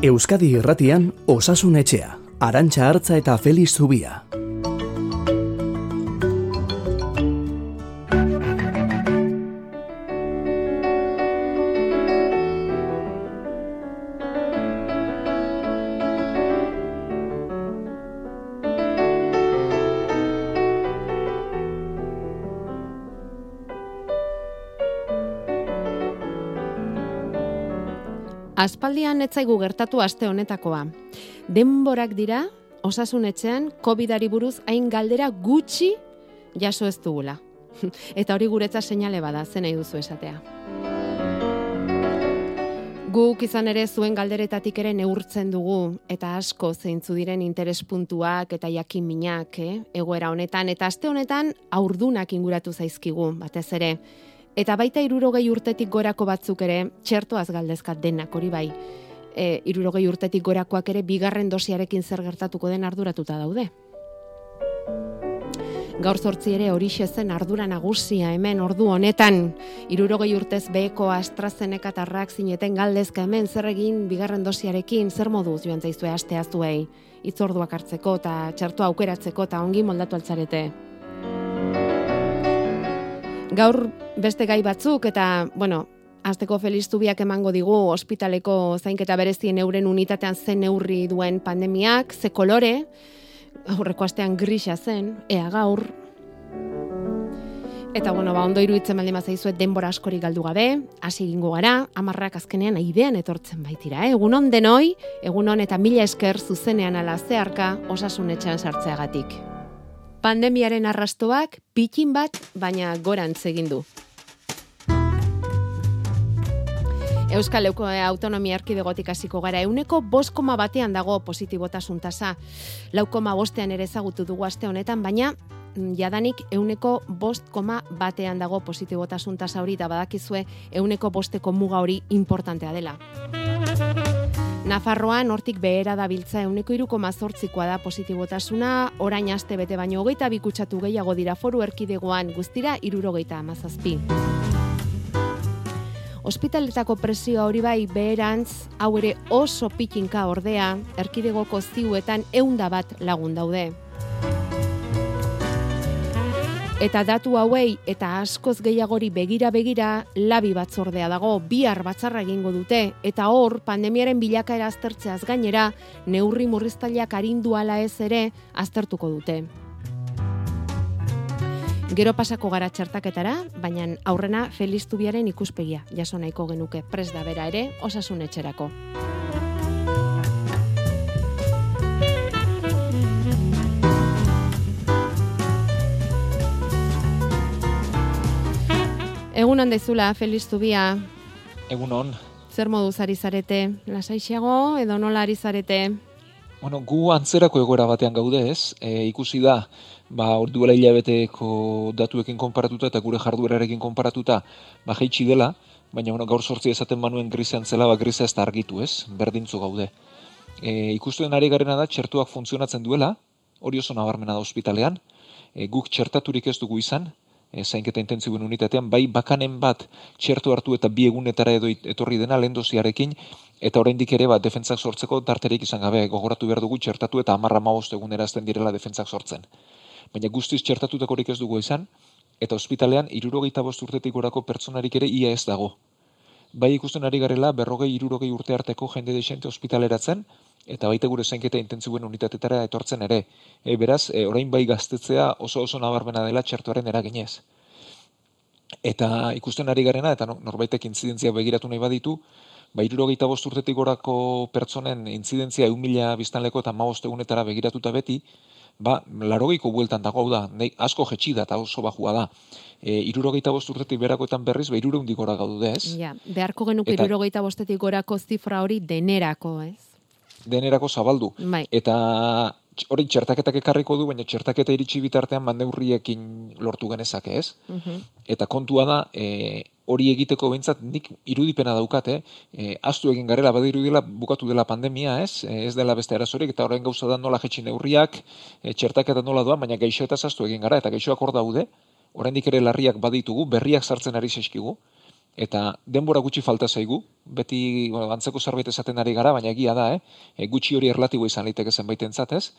Euskadi Irratian Osasun Etxea, Arantxa Artza eta Feliz Zubia. Etzaigu gertatu aste honetakoa. Denborak dira, osasun etxean, COVID-ari buruz hain galdera gutxi jaso ez dugula. Eta hori guretza seinale bada, zen nahi duzu esatea. Guk izan ere zuen galderetatik ere neurtzen dugu eta asko zeintzu diren interespuntuak eta jakin minak, eh? egoera honetan eta aste honetan aurdunak inguratu zaizkigu, batez ere. Eta baita irurogei urtetik gorako batzuk ere, txertoaz galdezkat denak, hori bai, e, irurogei urtetik gorakoak ere, bigarren dosiarekin zer gertatuko den arduratuta daude. Gaur zortzi ere hori zen ardura nagusia hemen ordu honetan, irurogei urtez beheko AstraZeneca tarrak zineten galdezka hemen zer egin bigarren dosiarekin zer moduz joan zaizue astea zuei, itzorduak hartzeko eta txertoa aukeratzeko eta ongi moldatu altzarete. Gaur beste gai batzuk eta, bueno, azteko feliztubiak emango digu ospitaleko zainketa berezien euren unitatean zen neurri duen pandemiak, ze kolore, aurreko astean grisa zen, ea gaur. Eta bueno, ba, ondo iruditzen baldin mazaizuet denbora askori galdu gabe, hasi egingo gara, amarrak azkenean aidean etortzen baitira, eh? egun on denoi, egun on eta mila esker zuzenean ala zeharka osasun etxean sartzeagatik pandemiaren arrastoak pikin bat baina gorantz egin du. Euskal Leuko Autonomia Erkidegotik hasiko gara euneko bost koma batean dago positibotasun tasa. Lau koma bostean ere ezagutu dugu aste honetan, baina mm, jadanik euneko bost koma batean dago positibotasun tasa hori da badakizue euneko bosteko muga hori importantea dela. Nafarroan hortik behera da biltza euneko iruko mazortzikoa da positibotasuna, orain aste bete baino hogeita bikutsatu gehiago dira foru erkidegoan guztira irurogeita amazazpi. Hospitaletako presioa hori bai beherantz, hau ere oso pikinka ordea, erkidegoko ziuetan eunda bat lagun daude. Eta datu hauei eta askoz gehiagori begira begira labi batzordea dago bihar batzarra egingo dute eta hor pandemiaren bilakaera aztertzeaz gainera neurri murriztaileak arindu ala ez ere aztertuko dute. Gero pasako gara txertaketara, baina aurrena Felistubiaren ikuspegia jaso nahiko genuke pres da bera ere osasun etxerako. Egun hon dezula, Feliz Zubia. Egun hon. Zer modu zari zarete? Lasaixeago edo nola ari zarete? Bueno, gu antzerako egoera batean gaude ez. E, ikusi da, ba, duela hilabeteko datuekin konparatuta eta gure jarduerarekin konparatuta, ba, jaitsi dela, baina bueno, gaur sortzi esaten manuen grizean zela, ba, grizea ez da argitu ez, berdintzu gaude. E, ikustuen ari garena da, txertuak funtzionatzen duela, hori oso nabarmena da ospitalean, e, guk txertaturik ez dugu izan, e, zainketa intentzibuen unitatean, bai bakanen bat txertu hartu eta bi egunetara edo etorri dena lehen doziarekin, eta oraindik ere bat defentzak sortzeko tarterik izan gabe gogoratu behar dugu txertatu eta amarra maost egunera azten direla defentzak sortzen. Baina guztiz txertatutakorik ez dugu izan, eta ospitalean irurogeita bost urtetik gorako pertsonarik ere ia ez dago. Bai ikusten ari garela berrogei irurogei urte arteko jende desente ospitaleratzen, eta baita gure zainketa intentzibuen unitatetara etortzen ere. E, beraz, e, orain bai gaztetzea oso oso nabarmena dela txertuaren eraginez. Eta ikusten ari garena, eta norbaitek intzidentzia begiratu nahi baditu, ba, irurogeita urtetik gorako pertsonen intzidentzia egun mila biztanleko eta maost egunetara begiratuta beti, ba, larogeiko bueltan dago da, nahi, asko jetxi da eta oso bajua da. E, irurogeita bost urtetik berakoetan berriz, ba, irureundik gora gaudu ez. Ja, beharko genuke eta, irurogeita bostetik gorako zifra hori denerako, ez? denerako zabaldu. Bai. Eta hori txertaketak ekarriko du, baina txertaketa iritsi bitartean mandeurriekin lortu genezake, ez? Mhm. Eta kontua da, e, hori egiteko behintzat nik irudipena daukate, e, astu egin garela, bada irudila bukatu dela pandemia, ez? E, ez dela beste arazorik, eta horren gauza da nola jetxin neurriak, e, txertaketa nola doan, baina gaixo eta astu egin gara, eta gaixoak hor daude, oraindik ere larriak baditugu, berriak sartzen ari zeskigu, eta denbora gutxi falta zaigu, beti bueno, antzeko zerbait esaten ari gara, baina egia da, eh? E, gutxi hori erlatibo izan liteke zenbaiten zatez,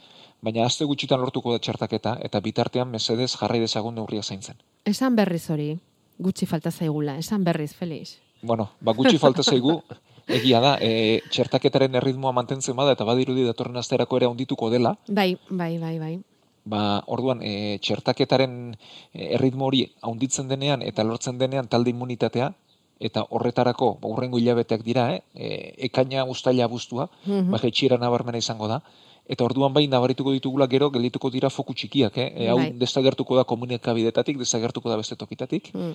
baina azte gutxitan lortuko da txertaketa, eta bitartean mesedez jarrai dezagun neurria zaintzen. Esan berriz hori, gutxi falta zaigula, esan berriz, Felix. Bueno, ba, gutxi falta zaigu, egia da, e, txertaketaren erritmoa mantentzen bada, eta badirudi datorren asterako ere ondituko dela. Bai, bai, bai, bai. Ba, orduan, e, txertaketaren erritmo hori haunditzen denean eta lortzen denean talde immunitatea, eta horretarako ba, urrengo hilabeteak dira, eh? E, ekaina ustaila abuztua, mm -hmm. ba, nabarmena izango da, eta orduan bain nabarituko ditugula gero geldituko dira foku txikiak, eh? E, hau bai. desagertuko da komunikabidetatik, desagertuko da beste tokitatik, mm.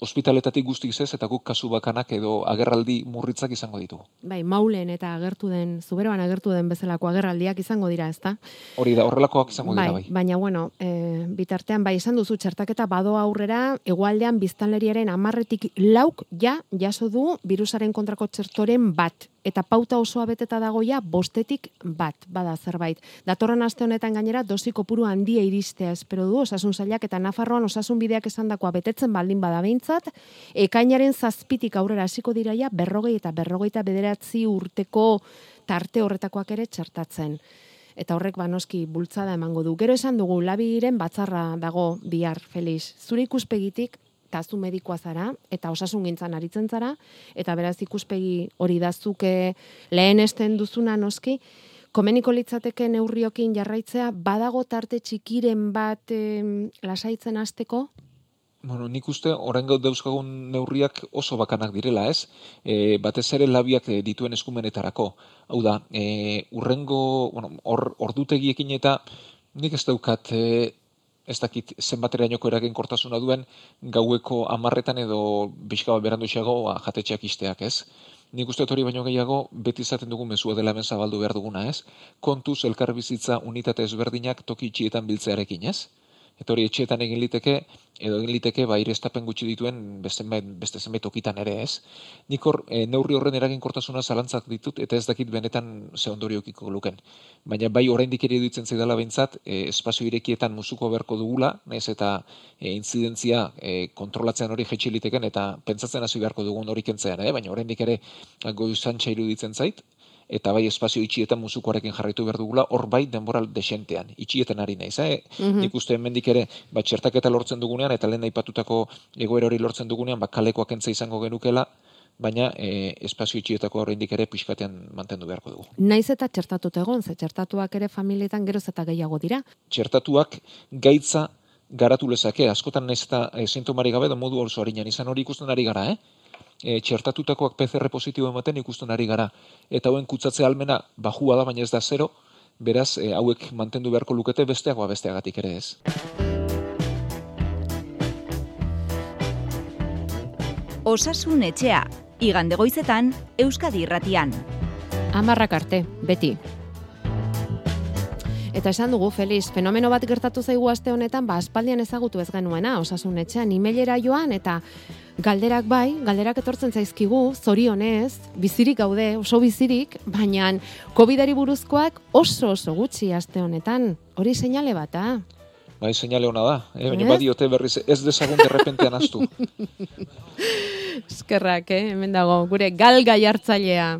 ospitaletatik guztiz ez, eta guk kasu bakanak edo agerraldi murritzak izango ditugu. Bai, maulen eta agertu den, zuberoan agertu den bezalako agerraldiak izango dira, ezta? Hori da, horrelakoak izango bai, dira, bai. Baina, bueno, e, bitartean, bai, izan duzu txertaketa bado aurrera, egualdean biztanleriaren amarretik lauk ja, jaso du virusaren kontrako txertoren bat eta pauta osoa beteta dagoia bostetik bat, bada zerbait. Datorren aste honetan gainera dosi kopuru handia iristea espero du osasun sailak eta Nafarroan osasun bideak esandakoa betetzen baldin bada behintzat, ekainaren zazpitik aurrera hasiko diraia berrogei eta berrogeita bederatzi urteko tarte horretakoak ere txertatzen. Eta horrek banoski bultzada emango du. Gero esan dugu, labiren batzarra dago bihar, Felix. Zure ikuspegitik, eta zu medikoa zara, eta osasun gintzan aritzen zara, eta beraz ikuspegi hori dazuke lehen esten duzuna noski, komeniko litzateke neurriokin jarraitzea, badago tarte txikiren bat lasaitzen hasteko? Bueno, nik uste, orain dauzkagun neurriak oso bakanak direla, ez? E, batez ere labiak e, dituen eskumenetarako. Hau da, e, urrengo, bueno, or, ordutegiekin eta nik ez daukat e, ez dakit zenbaterainoko eragin kortasuna duen gaueko amarretan edo bizka berandu xago ba, jatetxeak isteak, ez? Nik uste hori baino gehiago beti izaten dugu mezua dela hemen zabaldu behar duguna, ez? Kontuz elkarbizitza unitate ezberdinak toki itxietan biltzearekin, ez? Eta hori etxeetan egin liteke, edo egin liteke, ba, irestapen gutxi dituen beste, beste zenbait okitan ere ez. Nik hor, e, neurri horren eraginkortasuna zalantzak ditut, eta ez dakit benetan ze ondoriokiko luken. Baina bai oraindik ere dutzen zaidala behintzat, e, espazio irekietan musuko berko dugula, nez eta e, inzidentzia e, kontrolatzean hori jetxiliteken, eta pentsatzen hasi beharko dugun hori kentzean, eh? baina oraindik ere goizan txairu ditzen zait, eta bai espazio itxietan musukoarekin jarraitu behar dugula, hor bai denbora desentean, itxietan ari naiz, eh? Mm Nik uste hemendik ere, ba, txertaketa lortzen dugunean, eta lehen aipatutako egoera hori lortzen dugunean, ba, kalekoak entza izango genukela, baina e, espazio itxietako horreindik ere pixkatean mantendu beharko dugu. Naiz eta txertatut egon, ze txertatuak ere familietan geroz eta gehiago dira? Txertatuak gaitza garatu lezake, askotan naiz eta e, sintomari gabe da modu oso harinan izan hori ikusten ari gara, eh? E, txertatutakoak PCR positibo ematen ikusten ari gara. Eta hauen kutsatze almena bajua da, baina ez da zero, beraz, e, hauek mantendu beharko lukete besteagoa besteagatik ere ez. Osasun etxea, igande goizetan, Euskadi irratian. Amarrak arte, beti. Eta esan dugu, Feliz, fenomeno bat gertatu zaigu aste honetan, ba, aspaldian ezagutu ez genuena, osasun etxean, imelera joan, eta galderak bai, galderak etortzen zaizkigu, zorionez, bizirik gaude, oso bizirik, baina COVID-ari buruzkoak oso oso gutxi aste honetan. Hori seinale bat, ah? Bai, seinale hona da. Eh? Baina badiote berriz ez dezagun derrepentean astu. Eskerrak, eh? hemen dago, gure galga jartzailea.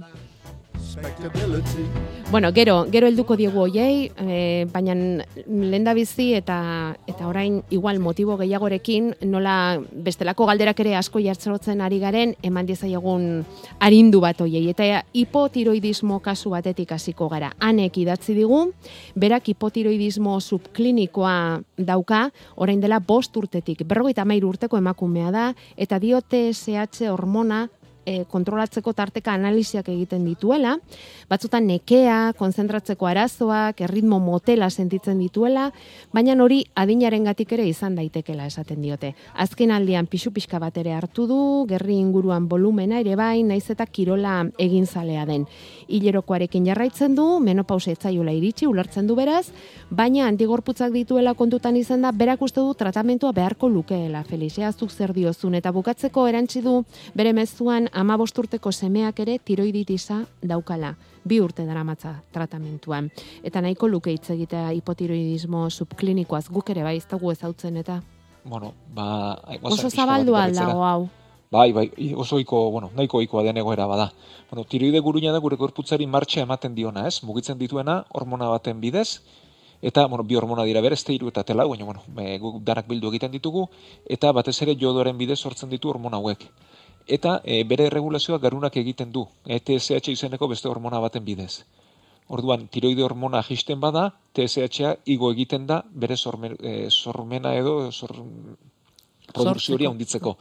Bueno, gero, gero helduko diegu hoiei, e, baina lenda bizi eta eta orain igual motibo gehiagorekin nola bestelako galderak ere asko jartzerotzen ari garen eman diezaiegun arindu bat hoiei. Eta hipotiroidismo kasu batetik hasiko gara. Hanek idatzi digu, berak hipotiroidismo subklinikoa dauka, orain dela bost urtetik, berrogeita mairu urteko emakumea da, eta diote SH hormona e, kontrolatzeko tarteka analiziak egiten dituela, batzutan nekea, konzentratzeko arazoak, erritmo motela sentitzen dituela, baina hori adinaren gatik ere izan daitekela esaten diote. Azken aldian pixu pixka bat ere hartu du, gerri inguruan volumena ere bai, naiz eta kirola egin zalea den. Hilerokoarekin jarraitzen du, menopausa etzaiola iritsi, ulertzen du beraz, baina antigorputzak dituela kontutan izan da, berak uste du tratamentua beharko lukeela, Felixea, zuk zer diozun, eta bukatzeko erantzi du bere mezuan ama bosturteko semeak ere tiroiditisa daukala. Bi urte daramatza tratamentuan. Eta nahiko luke hitz egitea hipotiroidismo subklinikoaz guk ere bai ez dugu ezautzen eta. Bueno, ba... Oso zabaldua dago hau. Bai, bai, oso ohiko, bueno, nahiko ohikoa den egoera bada. Bueno, tiroide guruina da gure gorputzari martxa ematen diona, ez? Mugitzen dituena hormona baten bidez, eta, bueno, bi hormona dira bere, este hiru eta tela, baina, bueno, e, guk danak bildu egiten ditugu, eta batez ere jodoren bidez sortzen ditu hormona hauek. Eta e, bere erregulazioa garunak egiten du, e, TSH izeneko beste hormona baten bidez. Orduan, tiroide hormona jisten bada, TSH-a igo egiten da bere e, sormena edo sor, produkzio hori handitzeko.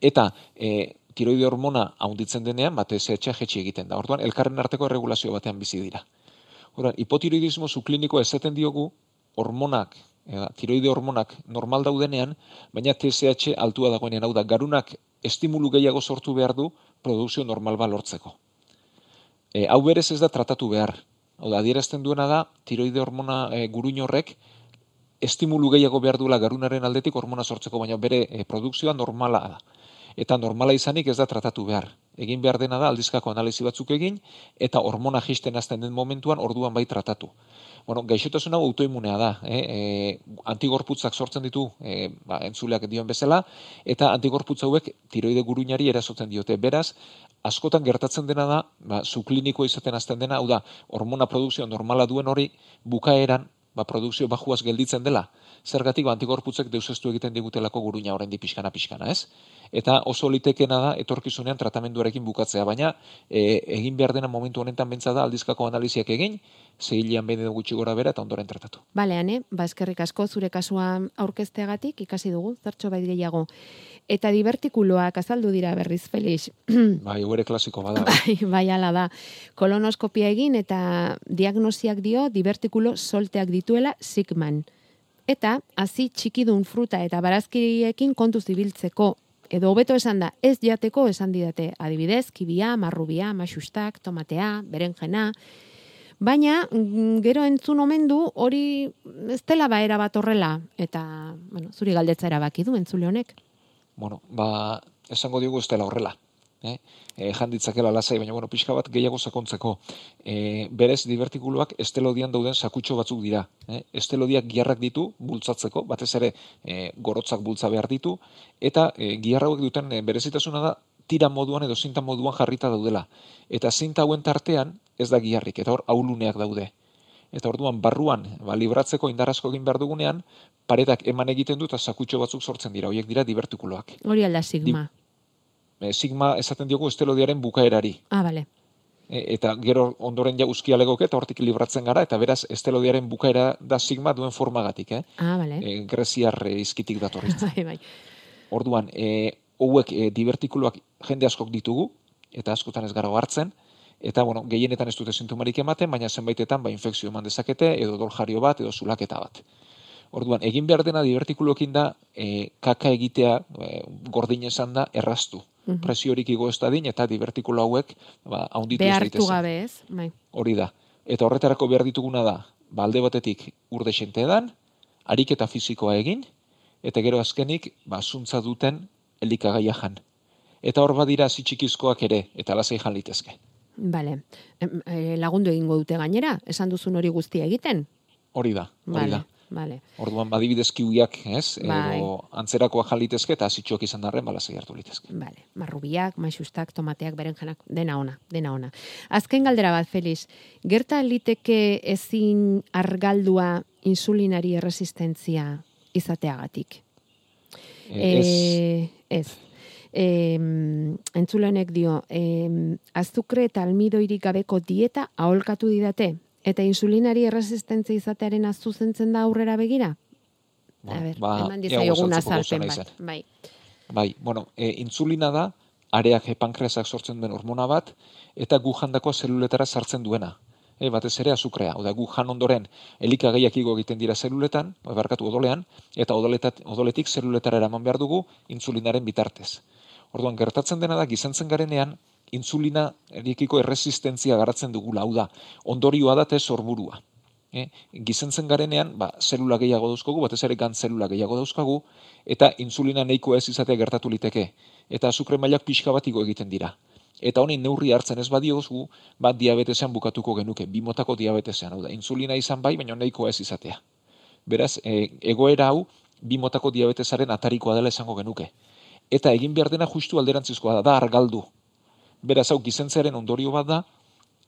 Eta e, tiroide hormona handitzen denean, bat ez jetxi egiten da. Orduan, elkarren arteko erregulazio batean bizi dira. Orduan, hipotiroidismo zukliniko ezaten diogu, hormonak, e, tiroide hormonak normal daudenean, baina TSH altua dagoenean, hau da, garunak estimulu gehiago sortu behar du produkzio normal ba lortzeko. E, hau berez ez da tratatu behar. Hau da, adierazten duena da, tiroide hormona e, guruin horrek, estimulu gehiago behar duela garunaren aldetik hormona sortzeko, baina bere e, produkzioa normala da. Eta normala izanik ez da tratatu behar. Egin behar dena da aldizkako analizi batzuk egin, eta hormona jisten azten den momentuan orduan bai tratatu. Bueno, gaixotasun hau autoimunea da, eh? e, antigorputzak sortzen ditu e, ba, entzuleak dioen bezala, eta antigorputza hauek tiroide guruinari erasotzen diote. Beraz, askotan gertatzen dena da, ba, zukliniko izaten azten dena, hau da, hormona produkzio normala duen hori bukaeran ba, produkzio bajuaz gelditzen dela, zergatik ba, antigorputzek deusestu egiten digutelako guruina orain pixkana pixkana, ez? Eta oso litekena da etorkizunean tratamenduarekin bukatzea, baina e, egin behar dena momentu honetan bentsa da aldizkako analiziak egin, zehilean behin edo gutxi gora bera eta ondoren tratatu. Bale, ane, ba eskerrik asko zure kasua aurkezteagatik ikasi dugu, zertxo bait gehiago. Eta divertikuloak azaldu dira berriz, Felix. bai, gure klasiko bada. Bai, bai, ala da. Kolonoskopia egin eta diagnosiak dio divertikulo solteak dituela sigman. Eta, hazi txikidun fruta eta barazkiriekin kontu zibiltzeko edo hobeto esan da, ez jateko esan didate, adibidez, kibia, marrubia, maxustak, tomatea, berenjena, Baina, mm, gero entzun omen du hori ez dela baera bat horrela, eta, bueno, zuri galdetza erabaki du entzule honek. Bueno, ba, esango diogu ez dela horrela. Eh? E, janditzakela lasai, baina bueno, pixka bat gehiago sakontzeko. E, berez, divertikuloak estelodian dauden sakutxo batzuk dira. Eh? Estelodiak giarrak ditu, bultzatzeko, batez ere e, gorotzak bultza behar ditu, eta e, giarrauek duten e, berezitasuna da, tira moduan edo zinta moduan jarrita daudela. Eta zinta hauen tartean ez da giarrik, eta hor auluneak daude. Eta orduan barruan, ba, libratzeko indarazko egin behar dugunean, paretak eman egiten du eta sakutxo batzuk sortzen dira, horiek dira divertikuloak. Hori alda sigma. Di, sigma esaten diogu estelodiaren bukaerari. Ah, bale. E, eta gero ondoren ja uzkialegoke eta hortik libratzen gara, eta beraz estelodiaren bukaera da sigma duen formagatik, eh? Ah, bale. E, greziar izkitik datorritzen. bai, bai. Orduan, e, hauek e, divertikuloak jende askok ditugu, eta askotan ez gara hartzen, eta bueno, gehienetan ez dute sintomarik ematen, baina zenbaitetan ba infekzio eman dezakete edo doljario bat edo zulaketa bat. Orduan, egin behar dena divertikuloekin da e, kaka egitea e, gordin esan da erraztu. Mm -hmm. Presiorik igo ez din, eta divertikulo hauek ba, haunditu ez daitezen. gabe ez, bai. Hori da. Eta horretarako behar dituguna da, balde ba, batetik urde edan, ariketa fizikoa egin, eta gero azkenik, ba, zuntza duten elikagaia jan. Eta hor badira zitxikizkoak ere, eta lasai jan litezke. Bale, e, lagundu egingo dute gainera, esan duzun hori guztia egiten? Hori da, hori da. Vale. Orduan badibidez kiuiak, ez? Bai. Edo antzerakoa jalitezke eta zitxoak izan darren bala hartu litezke. Vale. Marrubiak, maixustak, tomateak, berenjenak, dena ona, dena ona. Azken galdera bat, Feliz. Gerta liteke ezin argaldua insulinari erresistentzia izateagatik? ez. E, ez e, entzulenek dio, e, azukre eta almidoirik gabeko dieta aholkatu didate, eta insulinari erresistentzia izatearen azuzentzen da aurrera begira? Ba, a ber, ba, eman azalpen bat. Bai. bai, bueno, e, insulina da, areak pankreasak sortzen duen hormona bat, eta gu jandako zeluletara sartzen duena. E, batez ere azukrea, oda gu jan ondoren elikagaiak igo egiten dira zeluletan, barkatu odolean, eta odoletat, odoletik zeluletara eraman behar dugu insulinaren bitartez. Orduan, gertatzen dena da, gizantzen garenean, insulina erikiko erresistentzia garatzen dugu hau da, ondorioa da te sorburua. E, gizentzen garenean, ba, zelula gehiago dauzkagu, batez ere gan zelula gehiago dauzkagu, eta insulina nahiko ez izatea gertatu liteke. Eta azukre mailak pixka bat egiten dira. Eta honi neurri hartzen ez badiozu, bat diabetesean bukatuko genuke, bimotako diabetesean, hau da, insulina izan bai, baina nahiko ez izatea. Beraz, e, egoera hau, bimotako diabetesaren atarikoa dela esango genuke eta egin behar dena justu alderantzizkoa da, da argaldu. Beraz, hau gizentzearen ondorio bat da,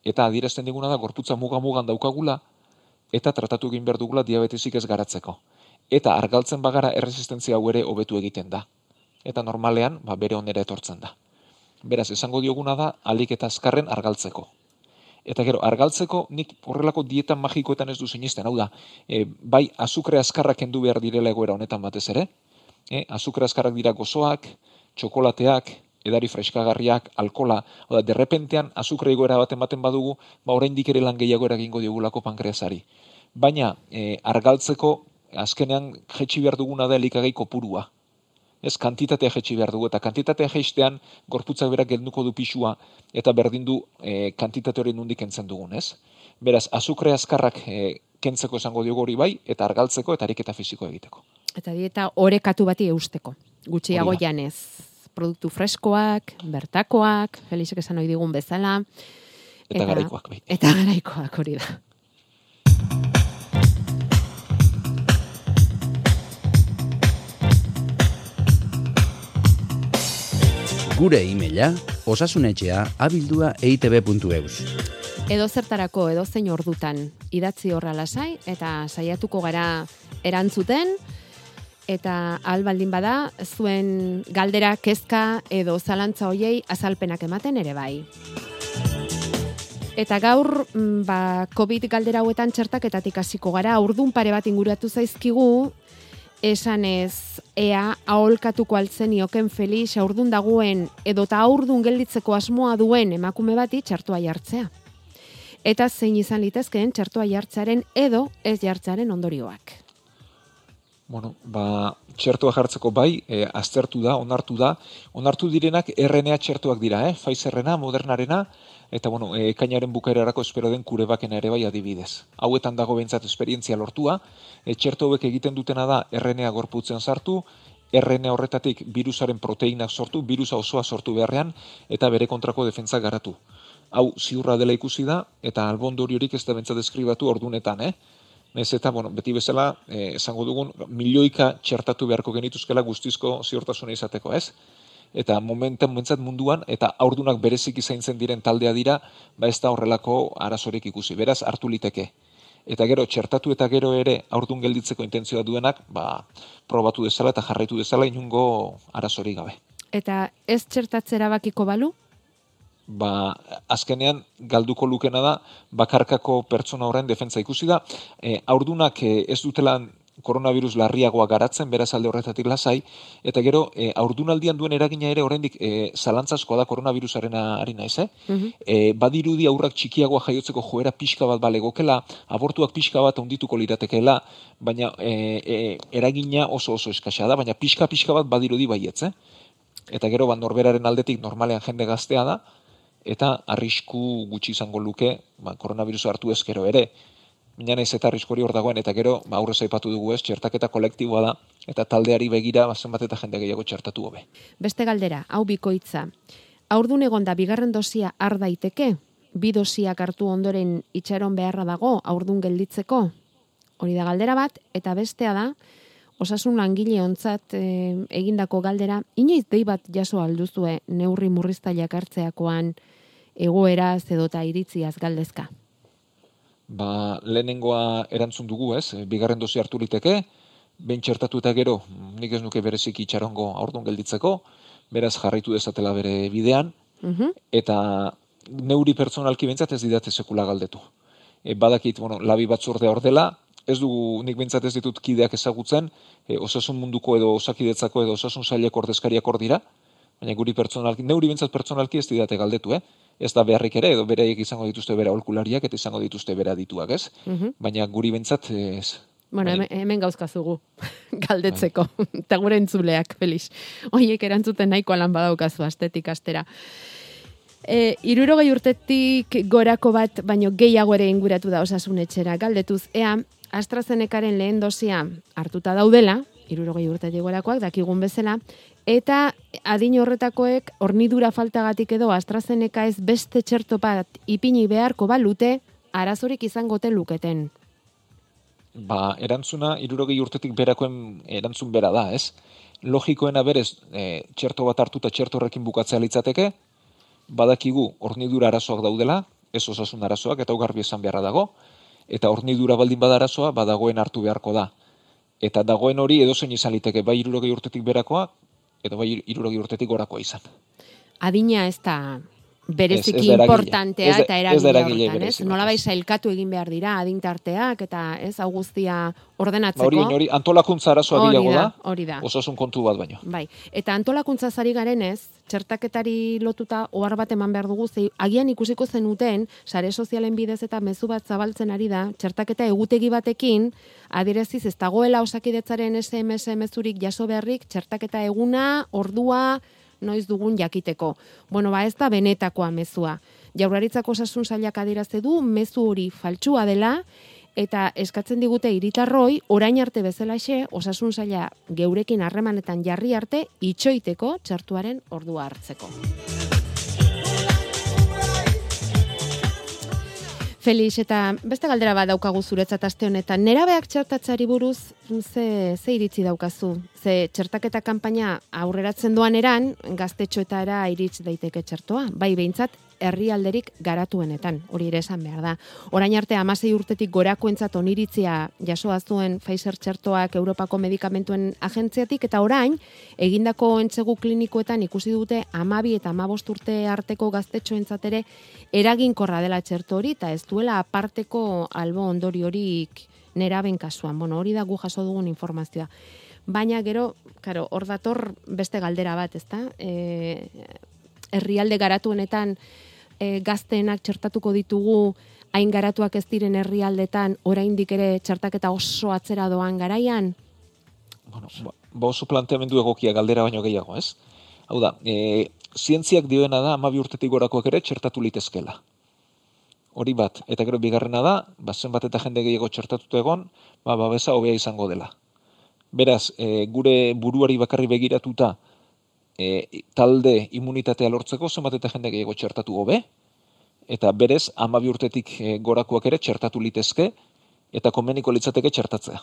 eta adierazten diguna da gorputza muga-mugan daukagula, eta tratatu egin behar dugula diabetesik ez garatzeko. Eta argaltzen bagara erresistentzia hau ere hobetu egiten da. Eta normalean, ba, bere onera etortzen da. Beraz, esango dioguna da, alik eta azkarren argaltzeko. Eta gero, argaltzeko, nik horrelako dietan magikoetan ez du sinisten, hau da, e, bai, azukre azkarrak kendu behar direla egoera honetan batez ere, e, azukre azkarrak dira gozoak, txokolateak, edari freskagarriak, alkola, hau da, derrepentean azukre egoera baten baten badugu, ba, oraindik ere lan gehiago eragingo diogulako pankreasari. Baina, e, argaltzeko, azkenean, jetxi behar duguna da elikagai kopurua. Ez, kantitatea jetxi behar dugu, eta kantitatea jeistean, gorputzak berak gelduko du pixua, eta berdin du e, kantitate hori nundik entzen dugun, ez? Beraz, azukre azkarrak e, kentzeko esango diogu hori bai, eta argaltzeko, eta ariketa fisiko egiteko. Eta dieta orekatu bati eusteko. Gutxiago janez. Produktu freskoak, bertakoak, Felixek esan ohi digun bezala. Eta, garaikoak bai. Eta garaikoak hori da. Gure e-maila osasunetxea abildua eitb.eus. Edo zertarako edo zein ordutan idatzi horra lasai eta saiatuko gara erantzuten eta albaldin bada zuen galdera kezka edo zalantza hoiei azalpenak ematen ere bai. Eta gaur, mm, ba, COVID galdera hauetan txertaketatik hasiko gara, urdun pare bat inguratu zaizkigu, esan ez, ea, aholkatuko altzen ioken Felix, aurdun dagoen, edo eta aurdun gelditzeko asmoa duen emakume bati txartua jartzea. Eta zein izan litezkeen txartua jartzaren edo ez jartzaren ondorioak. Bueno, ba, txertua jartzeko bai, e, aztertu da, onartu da. Onartu direnak RNA txertuak dira, eh? Pfizerrena, Modernarena, eta bueno, e, kainaren bukaerarako espero den kure ere bai adibidez. Hauetan dago behintzat esperientzia lortua, e, txertu hauek egiten dutena da RNA gorputzen sartu, RNA horretatik virusaren proteinak sortu, virusa osoa sortu beharrean, eta bere kontrako defentsa garatu. Hau ziurra dela ikusi da, eta albondoriorik ez da bentsat deskribatu ordunetan, eh? Nez eta, bueno, beti bezala, eh, esango dugun, milioika txertatu beharko genituzkela guztizko ziurtasuna izateko, ez? Eta momentan momentzat munduan, eta aurdunak berezik zaintzen diren taldea dira, ba ez da horrelako arazorik ikusi. Beraz, hartu liteke. Eta gero, txertatu eta gero ere aurdun gelditzeko intentzioa duenak, ba, probatu dezala eta jarraitu dezala inungo arazorik gabe. Eta ez txertatzera bakiko balu? Ba, azkenean galduko lukena da bakarkako pertsona horren defentsa ikusi da. E, aurdunak e, ez dutela koronavirus larriagoa garatzen, beraz alde horretatik lasai, eta gero, e, aurdunaldian duen eragina ere oraindik e, zalantzaskoa da koronavirusaren ari naiz, eh? Mm badirudi aurrak txikiagoa jaiotzeko joera pixka bat balegokela, abortuak pixka bat ondituko liratekeela, baina e, e, eragina oso oso eskasa da, baina pixka pixka bat badirudi baietz, eh? Eta gero, ba, norberaren aldetik normalean jende gaztea da, eta arrisku gutxi izango luke, ba, koronavirusa hartu ezkero ere, Mina naiz eta arrisku hori hor dagoen, eta gero, ba, aurrez aipatu dugu ez, txertaketa kolektiboa da, eta taldeari begira, ba, zenbat eta jende gehiago txertatu hobe. Beste galdera, hau bikoitza. Aurdun egon da bigarren dosia har daiteke? Bi dosiak hartu ondoren itxaron beharra dago aurdun gelditzeko? Hori da galdera bat, eta bestea da, osasun langile ontzat e, egindako galdera, inoiz dei bat jaso alduzue neurri murriztailak hartzeakoan egoera zedota iritziaz galdezka? Ba, lehenengoa erantzun dugu ez, bigarren dozi hartu liteke, behin txertatu eta gero, nik ez nuke berezik itxarongo aurdun gelditzeko, beraz jarraitu dezatela bere bidean, mhm. eta neuri pertsonalki bentsat ez didate sekula galdetu. E, badakit, bueno, labi batzorde hor dela, ez dugu nik bentsat ez ditut kideak ezagutzen, e, osasun munduko edo osakidetzako edo osasun saileko ordezkariak hor dira, baina guri pertsonalki, neuri bentsat pertsonalki ez didate galdetu, eh? Ez da beharrik ere, edo bereiek izango dituzte bera olkulariak, eta izango dituzte bera dituak, ez? Mhm. Baina guri bentsat, ez... Bueno, hemen, hemen gauzkazugu, galdetzeko, eta gure entzuleak, Felix. Oiek erantzuten nahiko lan badaukazu, astetik astera. E, irurogei urtetik gorako bat, baino gehiago ere inguratu da osasun etxera. Galdetuz, ea, AstraZenecaren lehen dosia hartuta daudela, irurogei urtetik gorakoak, dakigun bezala, Eta adin horretakoek hornidura faltagatik edo AstraZeneca ez beste txerto bat ipini beharko balute arazorik izango luketen. Ba, erantzuna irurogei urtetik berakoen erantzun bera da, ez? logikoena berez e, txerto bat hartuta txerto horrekin bukatzea litzateke, badakigu hornidura arazoak daudela, ez osasun arazoak, eta ugarbi esan beharra dago, eta hornidura baldin bada arazoa, badagoen hartu beharko da. Eta dagoen hori edo zein izan liteke, bai irurogei urtetik berakoa, edo bai irurogei urtetik gorakoa izan. Adina ez da bereziki Ez- ez importantea Ez eta ez eragile horretan, ez? berezi, Nola bai bai. sailkatu egin behar dira adintarteak eta ez hau guztia Ba, ordenatzeko. hori, hori antolakuntza arazoa gehiago da, da, hori da. osasun kontu bat baino. Bai, eta antolakuntza zari garenez, txertaketari lotuta ohar bat eman behar dugu, zei, agian ikusiko zenuten, sare sozialen bidez eta mezu bat zabaltzen ari da, txertaketa egutegi batekin, adieraziz ez dagoela osakidetzaren SMS mezurik jaso beharrik, txertaketa eguna, ordua, noiz dugun jakiteko. Bueno, ba ez da benetakoa mezua. Jaurlaritzako osasun sailak adierazte du mezu hori faltsua dela eta eskatzen digute hiritarroi orain arte bezalaxe osasun saila geurekin harremanetan jarri arte itxoiteko txertuaren ordua hartzeko. Felix, eta beste galdera bat daukagu zuretzat aste honetan. Nerabeak txertatzeari buruz ze, ze iritzi daukazu? Ze txertaketa kanpaina aurreratzen doan eran, gaztetxoetara iritz daiteke txertoa. Bai, behintzat, herrialderik garatuenetan, hori ere esan behar da. Orain arte amasei urtetik gorakoentzat oniritzia jasoa zuen Pfizer txertoak Europako medikamentuen agentziatik, eta orain, egindako entzegu klinikoetan ikusi dute amabi eta amabost urte arteko gaztetxoentzat ere eraginkorra dela txerto hori, eta ez duela aparteko albo ondori horik neraben kasuan. Bueno, hori da gu jaso dugun informazioa. Baina gero, karo, hor dator beste galdera bat, ezta? E, herrialde garatuenetan e, gazteenak txertatuko ditugu hain garatuak ez diren herrialdetan oraindik ere txertaketa oso atzera doan garaian? Bueno, ba, ba oso planteamendu egokia galdera baino gehiago, ez? Hau da, e, zientziak dioena da amabi urtetik gorakoak ere txertatu litezkela. Hori bat, eta gero bigarrena da, ba, zenbat eta jende gehiago txertatuta egon, ba, babesa hobea izango dela. Beraz, e, gure buruari bakarri begiratuta e, talde immunitatea lortzeko zenbat eta jende gehiago txertatu hobe, eta berez, amabi urtetik e, gorakoak ere txertatu litezke, eta komeniko litzateke txertatzea.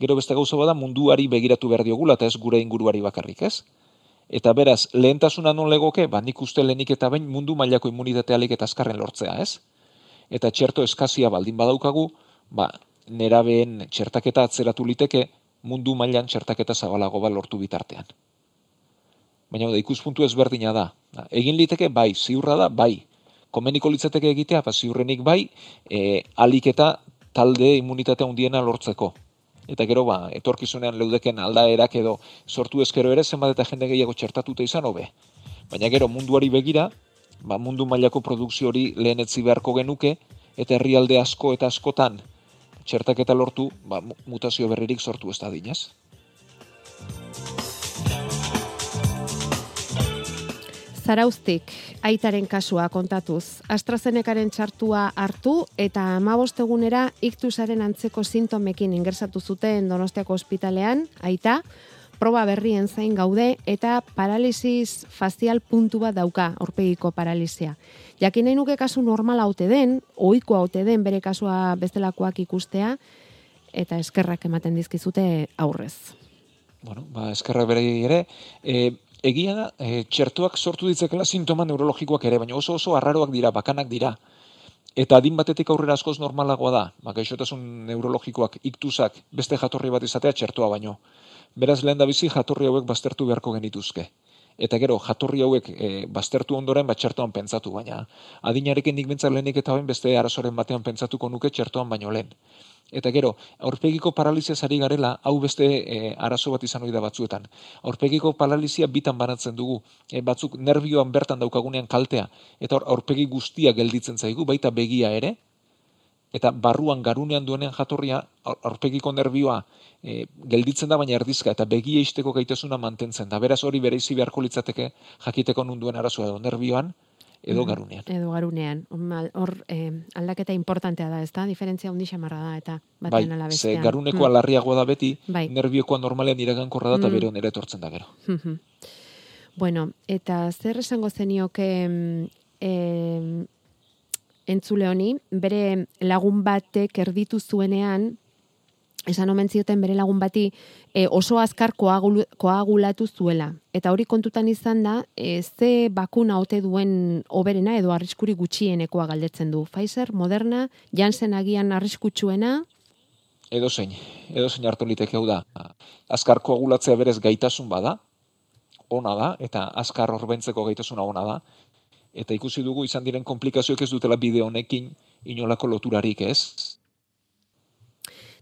Gero beste gauza bada munduari begiratu behar diogula eta ez gure inguruari bakarrik, ez? Eta beraz, lehentasuna non legoke, ba nik uste lehenik eta behin mundu mailako immunitatea alik eta azkarren lortzea, ez? Eta txerto eskazia baldin badaukagu, ba, nerabeen txertaketa atzeratu liteke, mundu mailan txertaketa zabalago bat lortu bitartean. Baina da, ikuspuntu ezberdina da. Egin liteke, bai, ziurra da, bai. Komeniko litzateke egitea, ba, ziurrenik bai, e, alik eta talde immunitatea hundiena lortzeko. Eta gero, ba, etorkizunean leudeken aldaerak edo sortu ezkero ere zenbat eta jende gehiago txertatuta izan hobe. Baina gero munduari begira, ba, mundu mailako produkzio hori lehenetzi beharko genuke, eta herrialde asko eta askotan txertaketa lortu, ba, mu- mutazio berririk sortu ez da dinez. Zarauztik, aitaren kasua kontatuz. AstraZenecaren txartua hartu eta amabostegunera iktusaren antzeko sintomekin ingersatu zuten Donostiako ospitalean, aita, proba berrien zain gaude eta paralisis fazial puntu bat dauka, aurpegiko paralisia. Jakin nahi nuke kasu normala haute den, ohikoa haute den bere kasua bestelakoak ikustea, eta eskerrak ematen dizkizute aurrez. Bueno, ba, eskerrak berei ere, e, egia da, e, txertoak sortu ditzekela sintoma neurologikoak ere, baina oso oso arraroak dira, bakanak dira. Eta adin batetik aurrera askoz normalagoa da, ba, gaixotasun neurologikoak, iktusak, beste jatorri bat izatea txertoa baino. Beraz lehen da bizi jatorri hauek baztertu beharko genituzke. Eta gero, jatorri hauek e, baztertu ondoren bat txertoan pentsatu, baina adinarekin nik bentsat lehenik eta behin beste arazoren batean pentsatuko nuke txertoan baino lehen. Eta gero, aurpegiko paraliziaz ari garela, hau beste e, arazo bat izan ohi da batzuetan. Aurpegiko paralizia bitan banatzen dugu. E, batzuk nervioan bertan daukagunean kaltea, eta aurpegi guztia gelditzen zaigu, baita begia ere, eta barruan garunean duenean jatorria, aur- aurpegiko nervioa e, gelditzen da, baina erdizka, eta begia isteko gaitasuna mantentzen da. Beraz hori bereizi beharko litzateke jakiteko nun duen arazoa edo nervioan, edo Mhm. garunean. Edo garunean. Hor- eh, aldaketa importantea da, ezta? Diferentzia handi xamarra da eta Bai, batean ala ze bestean. garunekoa Mm. larriagoa da beti, Bai. nerviokoa normalean iragankorra da eta Mm. bere onera etortzen da gero. Mhm. bueno, eta zer esango zenioke mm, em, entzule honi, bere lagun batek erditu zuenean esan omen zioten bere lagun bati e, oso azkar koagulu, koagulatu zuela. Eta hori kontutan izan da, e, ze bakuna ote duen oberena edo arriskuri gutxienekoa galdetzen du. Pfizer, Moderna, Janssen agian arriskutsuena? Edo zein, edo zein hartu liteke da. Azkar koagulatzea berez gaitasun bada, ona da, eta azkar horbentzeko gaitasuna ona da. Eta ikusi dugu izan diren komplikazioek ez dutela bide honekin inolako loturarik ez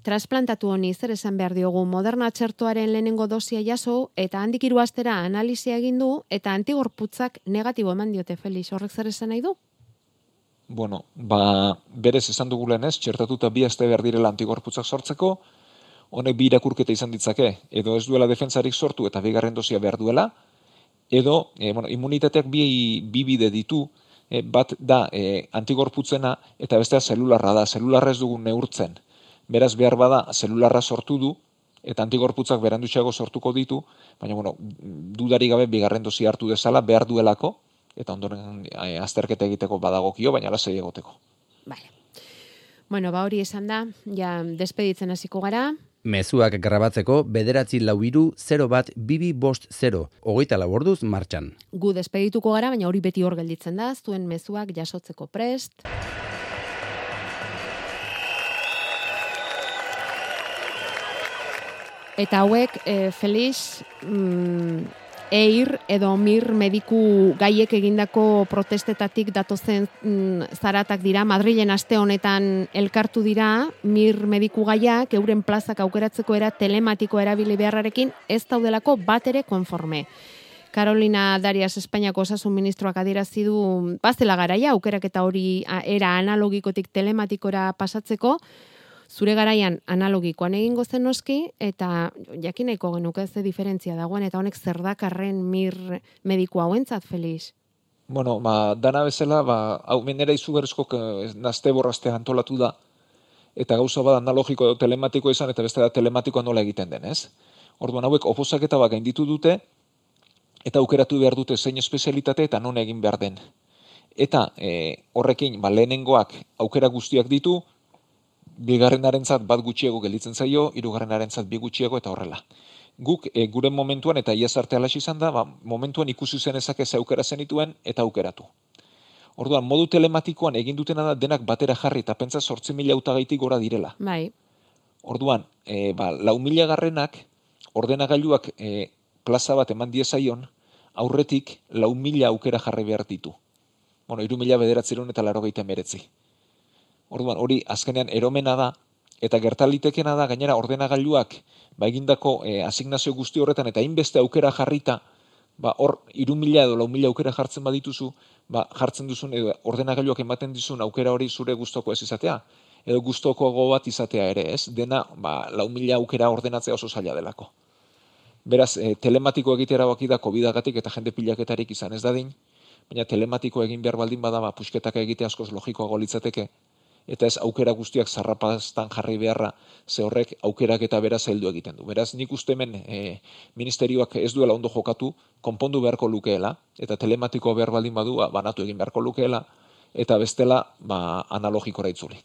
trasplantatu honi zer esan behar diogu moderna txertoaren lehenengo dosia jaso eta handik hiru astera analizia egin du eta antigorputzak negatibo eman diote Felix horrek zer esan nahi du? Bueno, ba, berez esan dugu ez, txertatuta bi aste behar direla antigorputzak sortzeko, honek bi irakurketa izan ditzake, edo ez duela defensarik sortu eta bigarren dosia behar duela, edo e, bueno, immunitateak bi, bi bide ditu, e, bat da e, antigorputzena eta bestea zelularra da, zelularra ez dugu neurtzen beraz behar bada zelularra sortu du, eta antigorputzak berandutxeago sortuko ditu, baina, bueno, dudari gabe bigarren dozi hartu dezala, behar duelako, eta ondoren e, azterketa egiteko badagokio, baina lasei egoteko. Vale. Bueno, ba hori esan da, ja despeditzen hasiko gara. Mezuak grabatzeko bederatzi lau iru 0 bat bibi bost 0, hogeita laborduz martxan. Gu despedituko gara, baina hori beti hor gelditzen da, zuen mezuak jasotzeko prest. Eta hauek, e, Felix, mm, eir edo mir mediku gaiek egindako protestetatik datozen mm, zaratak dira, Madrilen aste honetan elkartu dira, mir mediku gaiak, euren plazak aukeratzeko era telematiko erabili beharrarekin, ez daudelako bat ere konforme. Carolina Darias Espainiako osasun ministroak adierazi du bazela garaia aukerak eta hori era analogikotik telematikora pasatzeko, zure garaian analogikoan egingo zen noski eta jakineko genuke ze diferentzia dagoen eta honek zer dakarren mir mediku hauentzat Felix. Bueno, ba, dana bezala, ba, hau menera izugarrizko nazte borrazte antolatu da, eta gauza bada analogiko edo telematiko izan, eta beste da telematikoa nola egiten den, ez? Orduan hauek opozaketa bat gainditu dute, eta aukeratu behar dute zein espezialitate eta non egin behar den. Eta e, horrekin, ba, lehenengoak aukera guztiak ditu, bigarrenarentzat bat gutxiago gelditzen zaio, hirugarrenarentzat bi gutxiago eta horrela. Guk e, gure momentuan eta iaz arte alaxi izan da, ba, momentuan ikusi zen ezak ez aukera zenituen eta aukeratu. Orduan, modu telematikoan egin dutena da denak batera jarri eta pentsa sortzi mila autagaitik gora direla. Bai. Orduan, e, ba, lau mila garrenak, ordenagailuak e, plaza bat eman diezaion, aurretik lau mila aukera jarri behar ditu. Bueno, iru mila bederatzerun eta laro meretzi. Orduan, hori azkenean eromena da, eta gertalitekena da, gainera ordenagailuak, ba egindako e, asignazio guzti horretan, eta inbeste aukera jarrita, ba hor, iru mila edo lau mila aukera jartzen badituzu, ba jartzen duzun, edo ordenagailuak ematen dizun aukera hori zure gustoko ez izatea, edo gustoko bat izatea ere, ez? Dena, ba, lau mila aukera ordenatzea oso zaila delako. Beraz, e, telematiko egitera baki da covid eta jende pilaketarik izan ez dadin, baina telematiko egin behar baldin bada, ba, pusketak egite askoz logikoago litzateke, eta ez aukera guztiak zarrapaztan jarri beharra, ze horrek aukerak eta beraz heldu egiten du. Beraz, nik uste hemen e, ministerioak ez duela ondo jokatu, konpondu beharko lukeela, eta telematiko behar baldin badu, ba, banatu egin beharko lukeela, eta bestela ba, analogikora itzuli.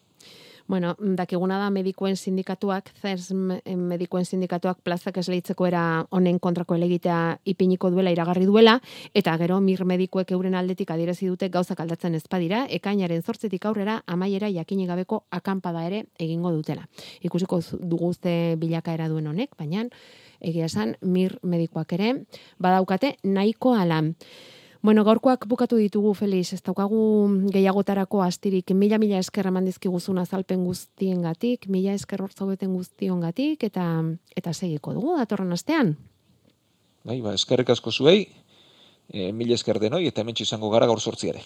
Bueno, dakiguna da medikuen sindikatuak, zers medikuen sindikatuak plazak esleitzeko era honen kontrako elegitea ipiniko duela, iragarri duela, eta gero mir medikuek euren aldetik adierazi dute gauzak aldatzen ezpadira, ekainaren zortzetik aurrera amaiera jakini gabeko akampada ere egingo dutela. Ikusiko duguzte bilakaera duen honek, baina egia esan mir medikuak ere badaukate nahiko alam. Bueno, gaurkoak bukatu ditugu, Felix, ez daukagu gehiagotarako astirik, mila-mila esker eman dizkiguzun azalpen guztien gatik, mila esker hortzaubeten guztion gatik, eta, eta segiko dugu, datorren astean. Bai, ba, eskerrik asko zuei, e, mila esker denoi, eta hemen izango gara gaur sortziare.